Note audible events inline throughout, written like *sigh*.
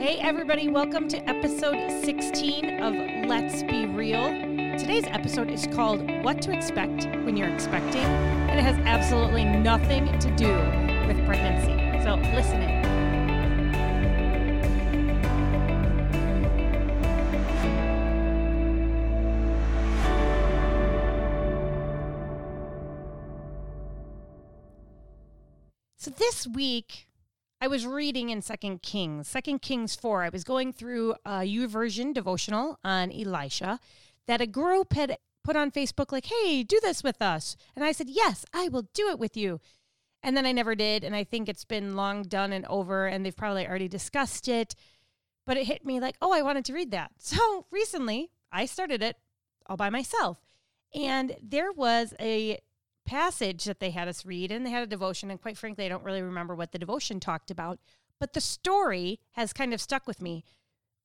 Hey, everybody, welcome to episode 16 of Let's Be Real. Today's episode is called What to Expect When You're Expecting, and it has absolutely nothing to do with pregnancy. So, listen in. So, this week, I was reading in Second Kings, Second Kings 4. I was going through a YouVersion devotional on Elisha that a group had put on Facebook, like, hey, do this with us. And I said, yes, I will do it with you. And then I never did. And I think it's been long done and over, and they've probably already discussed it. But it hit me like, oh, I wanted to read that. *laughs* So recently, I started it all by myself. And there was a passage that they had us read and they had a devotion and quite frankly I don't really remember what the devotion talked about but the story has kind of stuck with me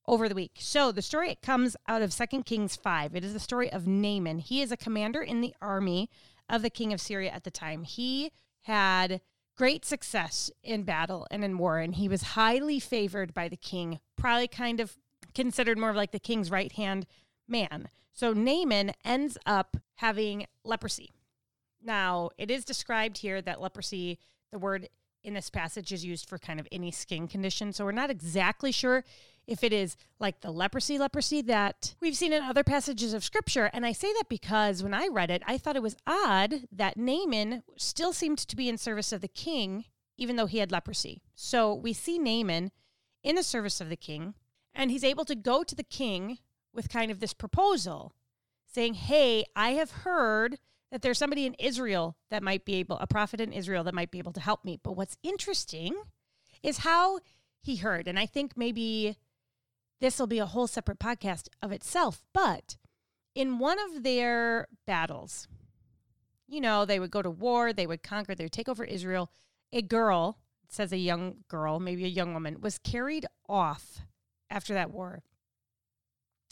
over the week. So the story it comes out of 2 Kings 5. It is the story of Naaman. He is a commander in the army of the king of Syria at the time. He had great success in battle and in war and he was highly favored by the king, probably kind of considered more of like the king's right-hand man. So Naaman ends up having leprosy. Now, it is described here that leprosy, the word in this passage is used for kind of any skin condition. So we're not exactly sure if it is like the leprosy leprosy that we've seen in other passages of scripture. And I say that because when I read it, I thought it was odd that Naaman still seemed to be in service of the king, even though he had leprosy. So we see Naaman in the service of the king, and he's able to go to the king with kind of this proposal saying, Hey, I have heard that there's somebody in Israel that might be able, a prophet in Israel that might be able to help me. But what's interesting is how he heard. And I think maybe this will be a whole separate podcast of itself. But in one of their battles, you know, they would go to war, they would conquer, they would take over Israel. A girl, says a young girl, maybe a young woman, was carried off after that war.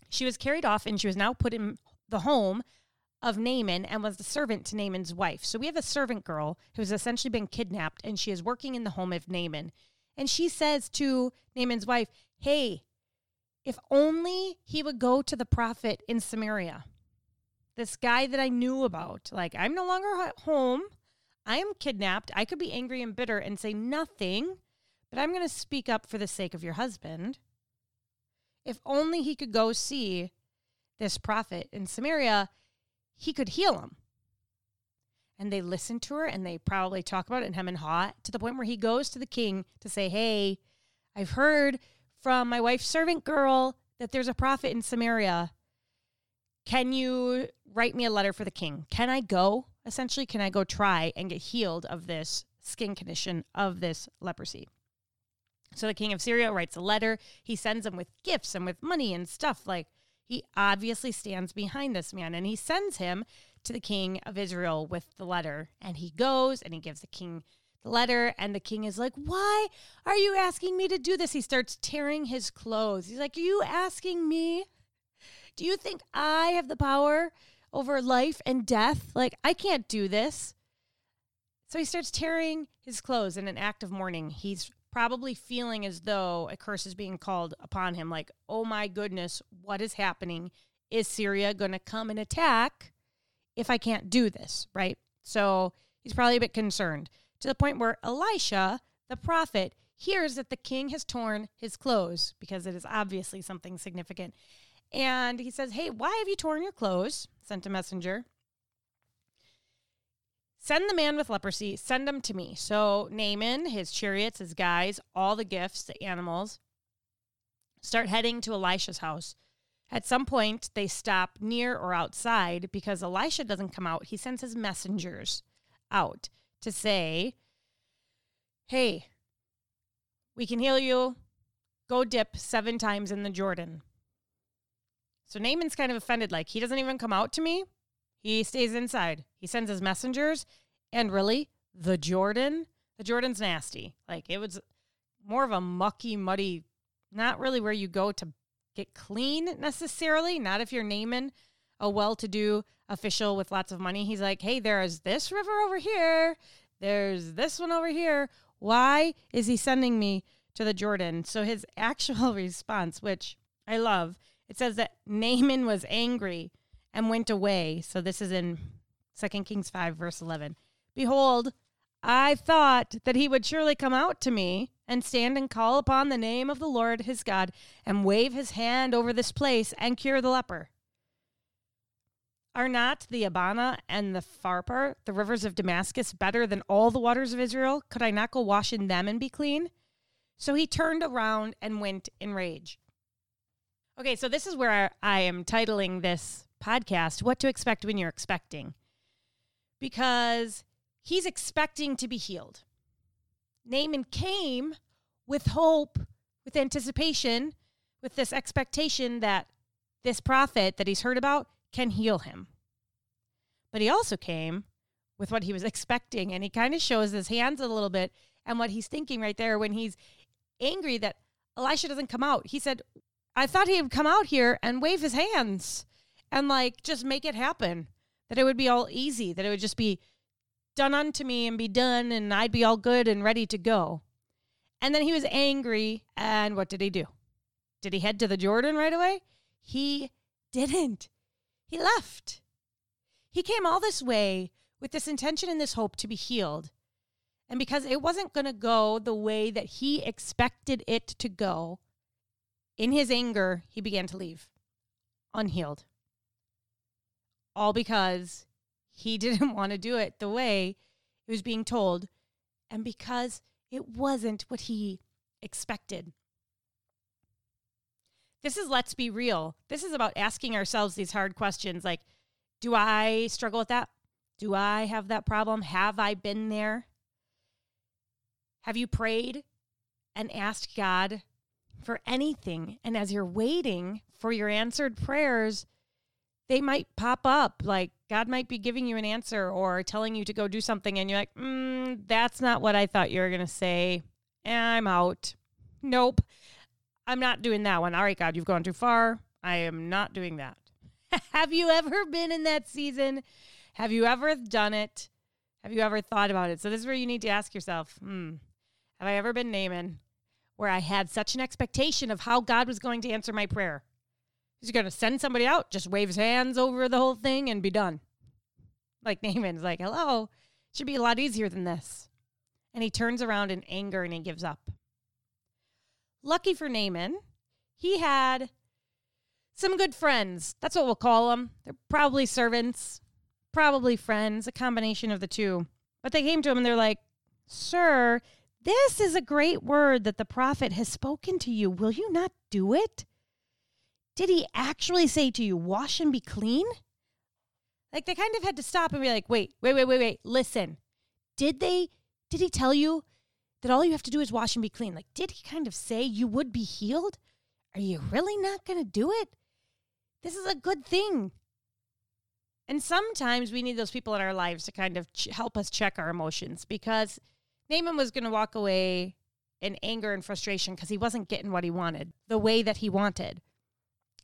She was carried off and she was now put in the home of Naaman and was the servant to Naaman's wife. So we have a servant girl who's essentially been kidnapped and she is working in the home of Naaman. And she says to Naaman's wife, Hey, if only he would go to the prophet in Samaria, this guy that I knew about. Like, I'm no longer at home. I am kidnapped. I could be angry and bitter and say nothing, but I'm going to speak up for the sake of your husband. If only he could go see this prophet in Samaria, he could heal him. And they listen to her and they probably talk about it in hem and haw to the point where he goes to the king to say, Hey, I've heard from my wife's servant girl that there's a prophet in Samaria. Can you write me a letter for the king? Can I go? Essentially, can I go try and get healed of this skin condition of this leprosy? So the king of Syria writes a letter. He sends him with gifts and with money and stuff like he obviously stands behind this man and he sends him to the king of Israel with the letter. And he goes and he gives the king the letter. And the king is like, Why are you asking me to do this? He starts tearing his clothes. He's like, Are you asking me? Do you think I have the power over life and death? Like, I can't do this. So he starts tearing his clothes in an act of mourning. He's probably feeling as though a curse is being called upon him like, oh my goodness, what is happening? Is Syria going to come and attack if I can't do this? Right. So he's probably a bit concerned to the point where Elisha, the prophet, hears that the king has torn his clothes because it is obviously something significant. And he says, Hey, why have you torn your clothes? Sent a messenger. Send the man with leprosy, send him to me. So Naaman, his chariots, his guys, all the gifts, the animals, start heading to Elisha's house. At some point, they stop near or outside because Elisha doesn't come out. He sends his messengers out to say, Hey, we can heal you. Go dip seven times in the Jordan. So Naaman's kind of offended, like, he doesn't even come out to me. He stays inside. He sends his messengers. And really, the Jordan, the Jordan's nasty. Like it was more of a mucky, muddy, not really where you go to get clean necessarily. Not if you're Naaman a well to do official with lots of money. He's like, hey, there is this river over here. There's this one over here. Why is he sending me to the Jordan. So his *laughs* actual response, which I love, it says that Naaman was angry and went away. So this is in 2 Kings 5, verse 11. Behold, I thought that he would surely come out to me and stand and call upon the name of the Lord his God and wave his hand over this place and cure the leper. Are not the Abana and the Pharpar, the rivers of Damascus, better than all the waters of Israel? Could I not go wash in them and be clean? So he turned around and went in rage. Okay, so this is where I am titling this podcast, What to Expect When You're Expecting. Because he's expecting to be healed. Naaman came with hope, with anticipation, with this expectation that this prophet that he's heard about can heal him. But he also came with what he was expecting, and he kind of shows his hands a little bit and what he's thinking right there when he's angry that Elisha doesn't come out. He said, I thought he would come out here and wave his hands and like just make it happen, that it would be all easy, that it would just be done unto me and be done, and I'd be all good and ready to go. And then he was angry, and what did he do? Did he head to the Jordan right away? He didn't. He left. He came all this way with this intention and this hope to be healed. And because it wasn't going to go the way that he expected it to go, in his anger, he began to leave unhealed. All because he *laughs* didn't want to do it the way it was being told, and because it wasn't what he expected. This is let's be real. This is about asking ourselves these hard questions like, do I struggle with that? Do I have that problem? Have I been there? Have you prayed and asked God for anything? And as you're waiting for your answered prayers, they might pop up. Like God might be giving you an answer or telling you to go do something, and you're like, mm, that's not what I thought you were going to say. I'm out. Nope. I'm not doing that one. All right, God, you've gone too far. I am not doing that. *laughs* Have you ever been in that season? Have you ever done it? Have you ever thought about it? So, this is where you need to ask yourself hmm, have I ever been Naaman where I had such an expectation of how God was going to answer my prayer? He's going to send somebody out, just wave his hands over the whole thing and be done. Like *laughs* Naaman's like, hello, should be a lot easier than this. And he turns around in anger and he gives up. Lucky for Naaman, he had some good friends. That's what we'll call them. They're probably servants, probably friends, a combination of the two. But they came to him and they're like, Sir, this is a great word that the prophet has spoken to you. Will you not do it? Did he actually say to you, Wash and be clean? Like they kind of had to stop and be like, Wait, wait, wait, wait, wait. Listen, did they, did he tell you that all you have to do is wash and be clean? Like, did he kind of say you would be healed? Are you really not going to do it? This is a good thing. And sometimes we need those people in our lives to kind of ch- help us check our emotions because Naaman was going to walk away in anger and frustration because he wasn't getting what he wanted the way that he wanted.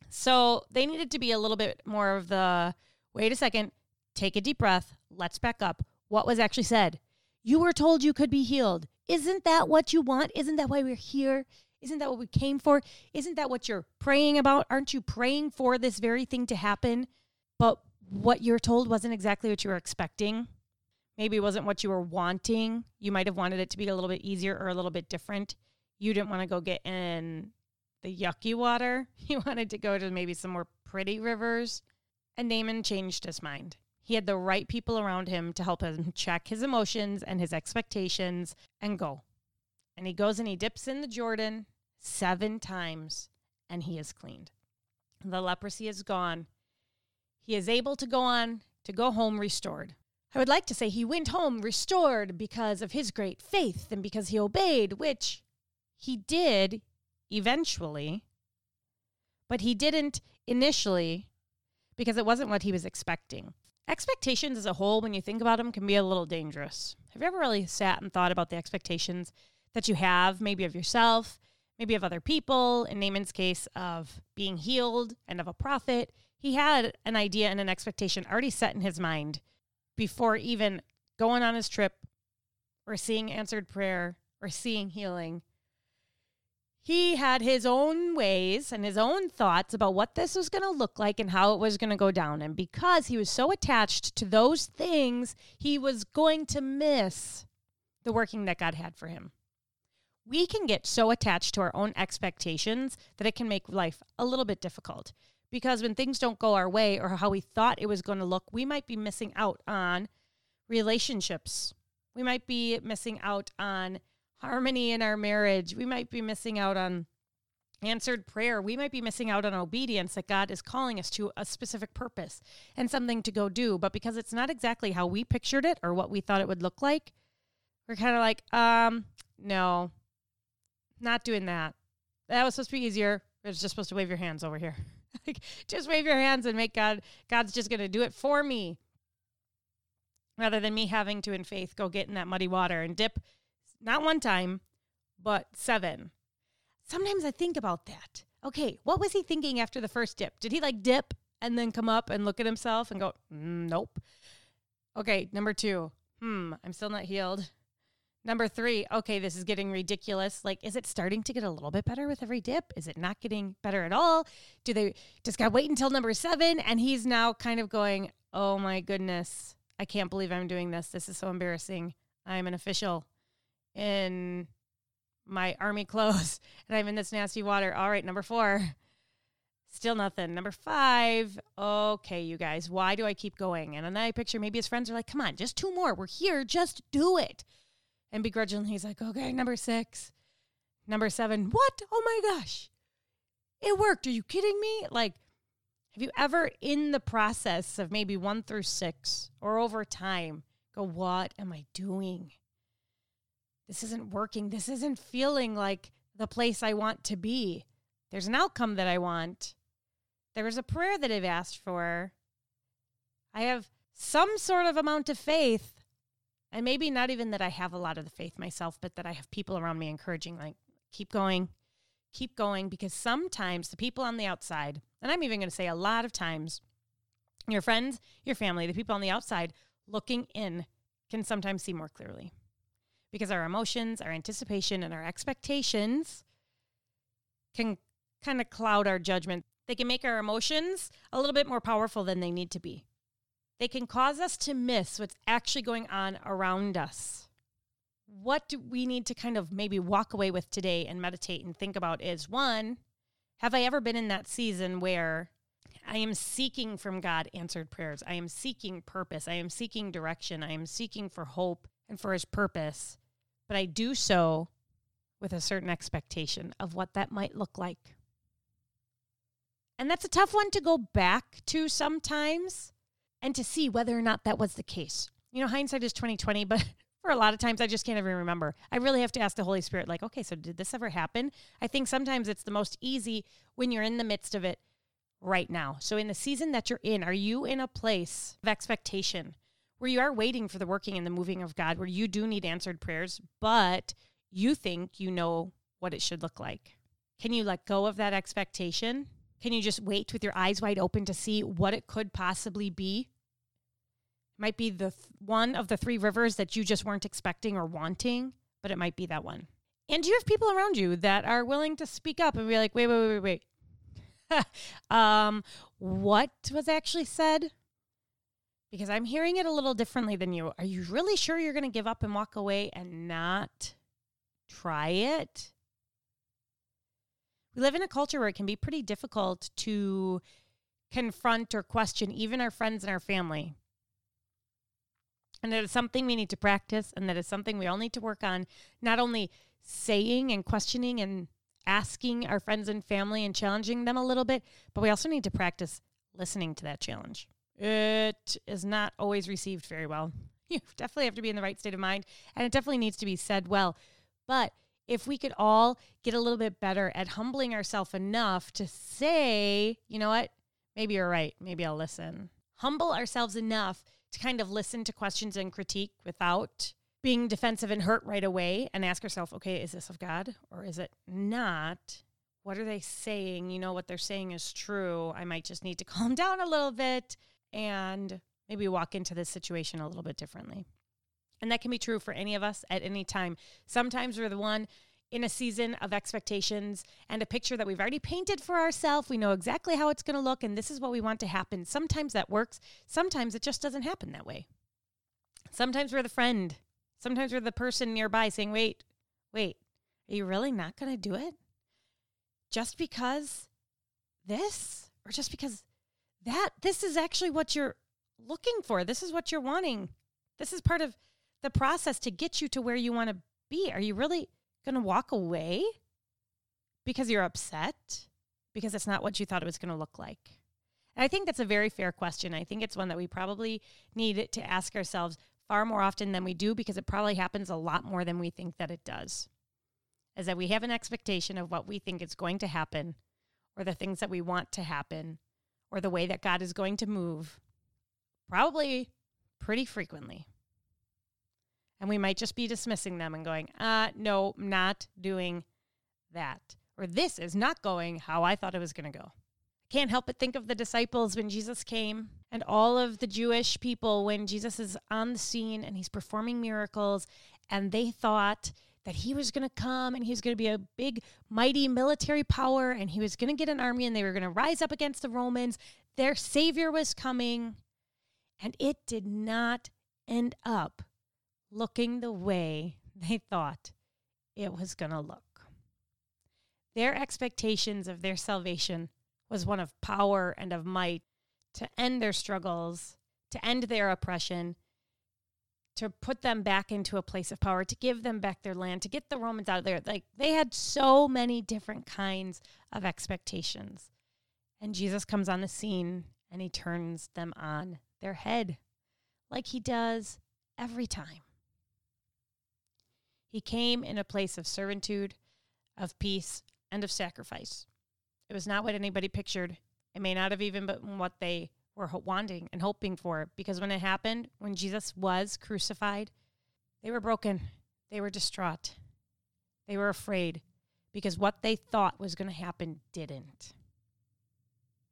So they needed to be a little bit more of the wait a second, take a deep breath, let's back up. What was actually said? You were told you could be healed. Isn't that what you want? Isn't that why we're here? Isn't that what we came for? Isn't that what you're praying about? Aren't you praying for this very thing to happen? But what you're told wasn't exactly what you were expecting. Maybe it wasn't what you were wanting. You might have wanted it to be a little bit easier or a little bit different. You didn't want to go get in the yucky water. *laughs* He wanted to go to maybe some more pretty rivers. And Naaman changed his mind. He had the right people around him to help him *laughs* check his emotions and his expectations and go. And he goes and he dips in the Jordan seven times and he is cleaned. The leprosy is gone. He is able to go on to go home restored. I would like to say he went home restored because of his great faith and because he obeyed, which he did eventually, but he didn't initially because it wasn't what he was expecting. Expectations as a whole, when you think about them, can be a little dangerous. Have you ever really sat and thought about the expectations that you have, maybe of yourself, maybe of other people. In Naaman's case, of being healed and of a prophet, he had an idea and an expectation already set in his mind before even going on his trip or seeing answered prayer or seeing healing. He had his own ways and his own thoughts about what this was going to look like and how it was going to go down. And because he was so attached to those things, he was going to miss the working that God had for him. We can get so attached to our own expectations that it can make life a little bit difficult. Because when things don't go our way or how we thought it was going to look, we might be missing out on relationships. We might be missing out on harmony in our marriage. We might be missing out on answered prayer. We might be missing out on obedience that God is calling us to a specific purpose and something to go do. But because it's not exactly how we pictured it or what we thought it would look like, we're kind of like, um, no, not doing that. That was supposed to be easier. It's just supposed to wave your hands over here. *laughs* like, just wave your hands and make God, God's just going to do it for me. Rather than me having to, in faith, go get in that muddy water and dip not one time, but seven. Sometimes I think about that. Okay, what was he thinking after the first dip? Did he like dip and then come up and look at himself and go, mm, nope? Okay, number two, hmm, I'm still not healed. Number three, okay, this is getting ridiculous. Like, is it starting to get a little bit better with every dip? Is it not getting better at all? Do they just got wait until number seven? And he's now kind of going, oh my goodness, I can't believe I'm doing this. This is so embarrassing. I'm an official in my army clothes *laughs* and I'm in this nasty water. All right, number four. Still nothing. Number five. Okay, you guys, why do I keep going? And then I picture maybe his friends are like, come on, just two more. We're here. Just do it. And begrudgingly, he's like, okay, number six. Number seven. What? Oh my gosh. It worked. Are you kidding me? Like, have you ever, in the process of maybe one through six or over time, go, what am I doing? This isn't working. This isn't feeling like the place I want to be. There's an outcome that I want. There's a prayer that I've asked for. I have some sort of amount of faith. And maybe not even that I have a lot of the faith myself, but that I have people around me encouraging, like, keep going, keep going. Because sometimes the people on the outside, and I'm even going to say a lot of times, your friends, your family, the people on the outside looking in can sometimes see more clearly because our emotions, our anticipation, and our expectations can kind of cloud our judgment. They can make our emotions a little bit more powerful than they need to be. They can cause us to miss what's actually going on around us. What do we need to kind of maybe walk away with today and meditate and think about is one, have I ever been in that season where I am seeking from God answered prayers? I am seeking purpose. I am seeking direction. I am seeking for hope and for his purpose, but I do so with a certain expectation of what that might look like. And that's a tough one to go back to sometimes and to see whether or not that was the case. You know, hindsight is 2020, but *laughs* for a lot of times I just can't even remember. I really have to ask the Holy Spirit, like, okay, so did this ever happen? I think sometimes it's the most easy when you're in the midst of it right now. So, in the season that you're in, are you in a place of expectation? Where you are waiting for the working and the moving of God, where you do need answered prayers, but you think you know what it should look like. Can you let go of that expectation? Can you just wait with your eyes wide open to see what it could possibly be? It might be the th- one of the three rivers that you just weren't expecting or wanting, but it might be that one. And do you have people around you that are willing to speak up and be like, wait, wait, wait, wait, wait. *laughs* um, what was actually said? Because I'm hearing it a little differently than you. Are you really sure you're going to give up and walk away and not try it? We live in a culture where it can be pretty difficult to confront or question even our friends and our family. And that is something we need to practice, and that is something we all need to work on. Not only saying and questioning and asking our friends and family and challenging them a little bit, but we also need to practice listening to that challenge it is not always received very well. *laughs* You definitely have to be in the right state of mind, and it definitely needs to be said well. But if we could all get a little bit better at humbling ourselves enough to say, you know what, maybe you're right, maybe I'll listen. Humble ourselves enough to kind of listen to questions and critique without being defensive and hurt right away and ask ourselves, okay, is this of God or is it not? What are they saying? You know, what they're saying is true. I might just need to *laughs* calm down a little bit and maybe walk into this situation a little bit differently. And that can be true for any of us at any time. Sometimes we're the one in a season of expectations and a picture that we've already painted for ourselves. We know exactly how it's going to look and this is what we want to happen. Sometimes that works, sometimes it just doesn't happen that way. Sometimes we're the friend, sometimes we're the person nearby saying, Wait, wait, are you really not going to do it? Just because this or just because that this is actually what you're looking for. This is what you're wanting. This is part of the process to get you to where you want to be. Are you really going to walk away because you're upset? Because it's not what you thought it was going to look like? And I think that's a very fair question. I think it's one that we probably need to ask ourselves far more often than we do because it probably happens a lot more than we think that it does. Is that we have an expectation of what we think is going to happen or the things that we want to happen or the way that God is going to move, probably pretty frequently. And we might just be dismissing them and going, uh, no, not doing that. Or this is not going how I thought it was going to go. I can't help but think of the disciples when Jesus came and all of the Jewish people when Jesus is on the scene and he's performing miracles. And they thought that he was going to come and he was going to be a big, mighty military power and he was going to get an army and they were going to rise up against the Romans. Their Savior was coming. And it did not end up looking the way they thought it was going to look. Their expectations of their salvation was one of power and of might to end their struggles, to end their oppression, to put them back into a place of power, to give them back their land, to get the Romans out of there. Like they had so many different kinds of expectations. And Jesus comes on the scene and he turns them on their head like he does every time. He came in a place of servitude, of peace, and of sacrifice. It was not what anybody pictured. It may not have even been what they were wanting and hoping for, because when it happened, when Jesus was crucified, they were broken. They were distraught. They were afraid because what they thought was going to happen didn't.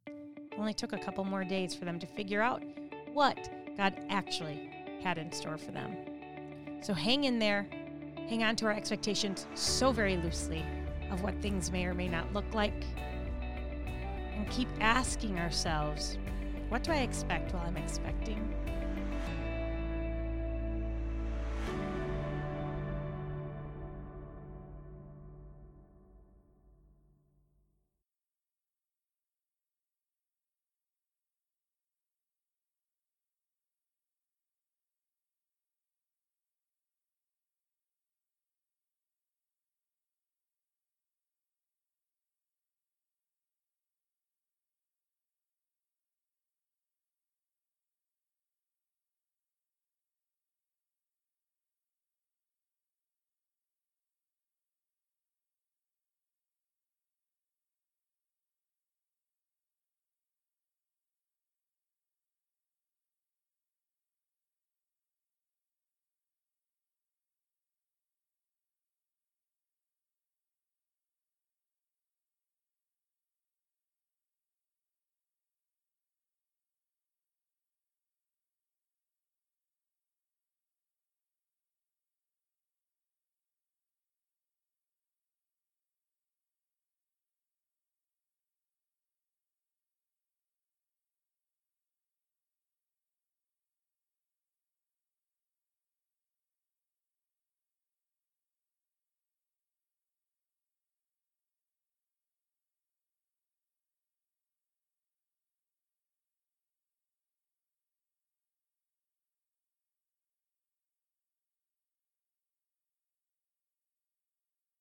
It only took a couple more days for them to figure out what God actually had in store for them. So hang in there hang on to our expectations so very loosely of what things may or may not look like, and keep asking ourselves, what do I expect while I'm expecting?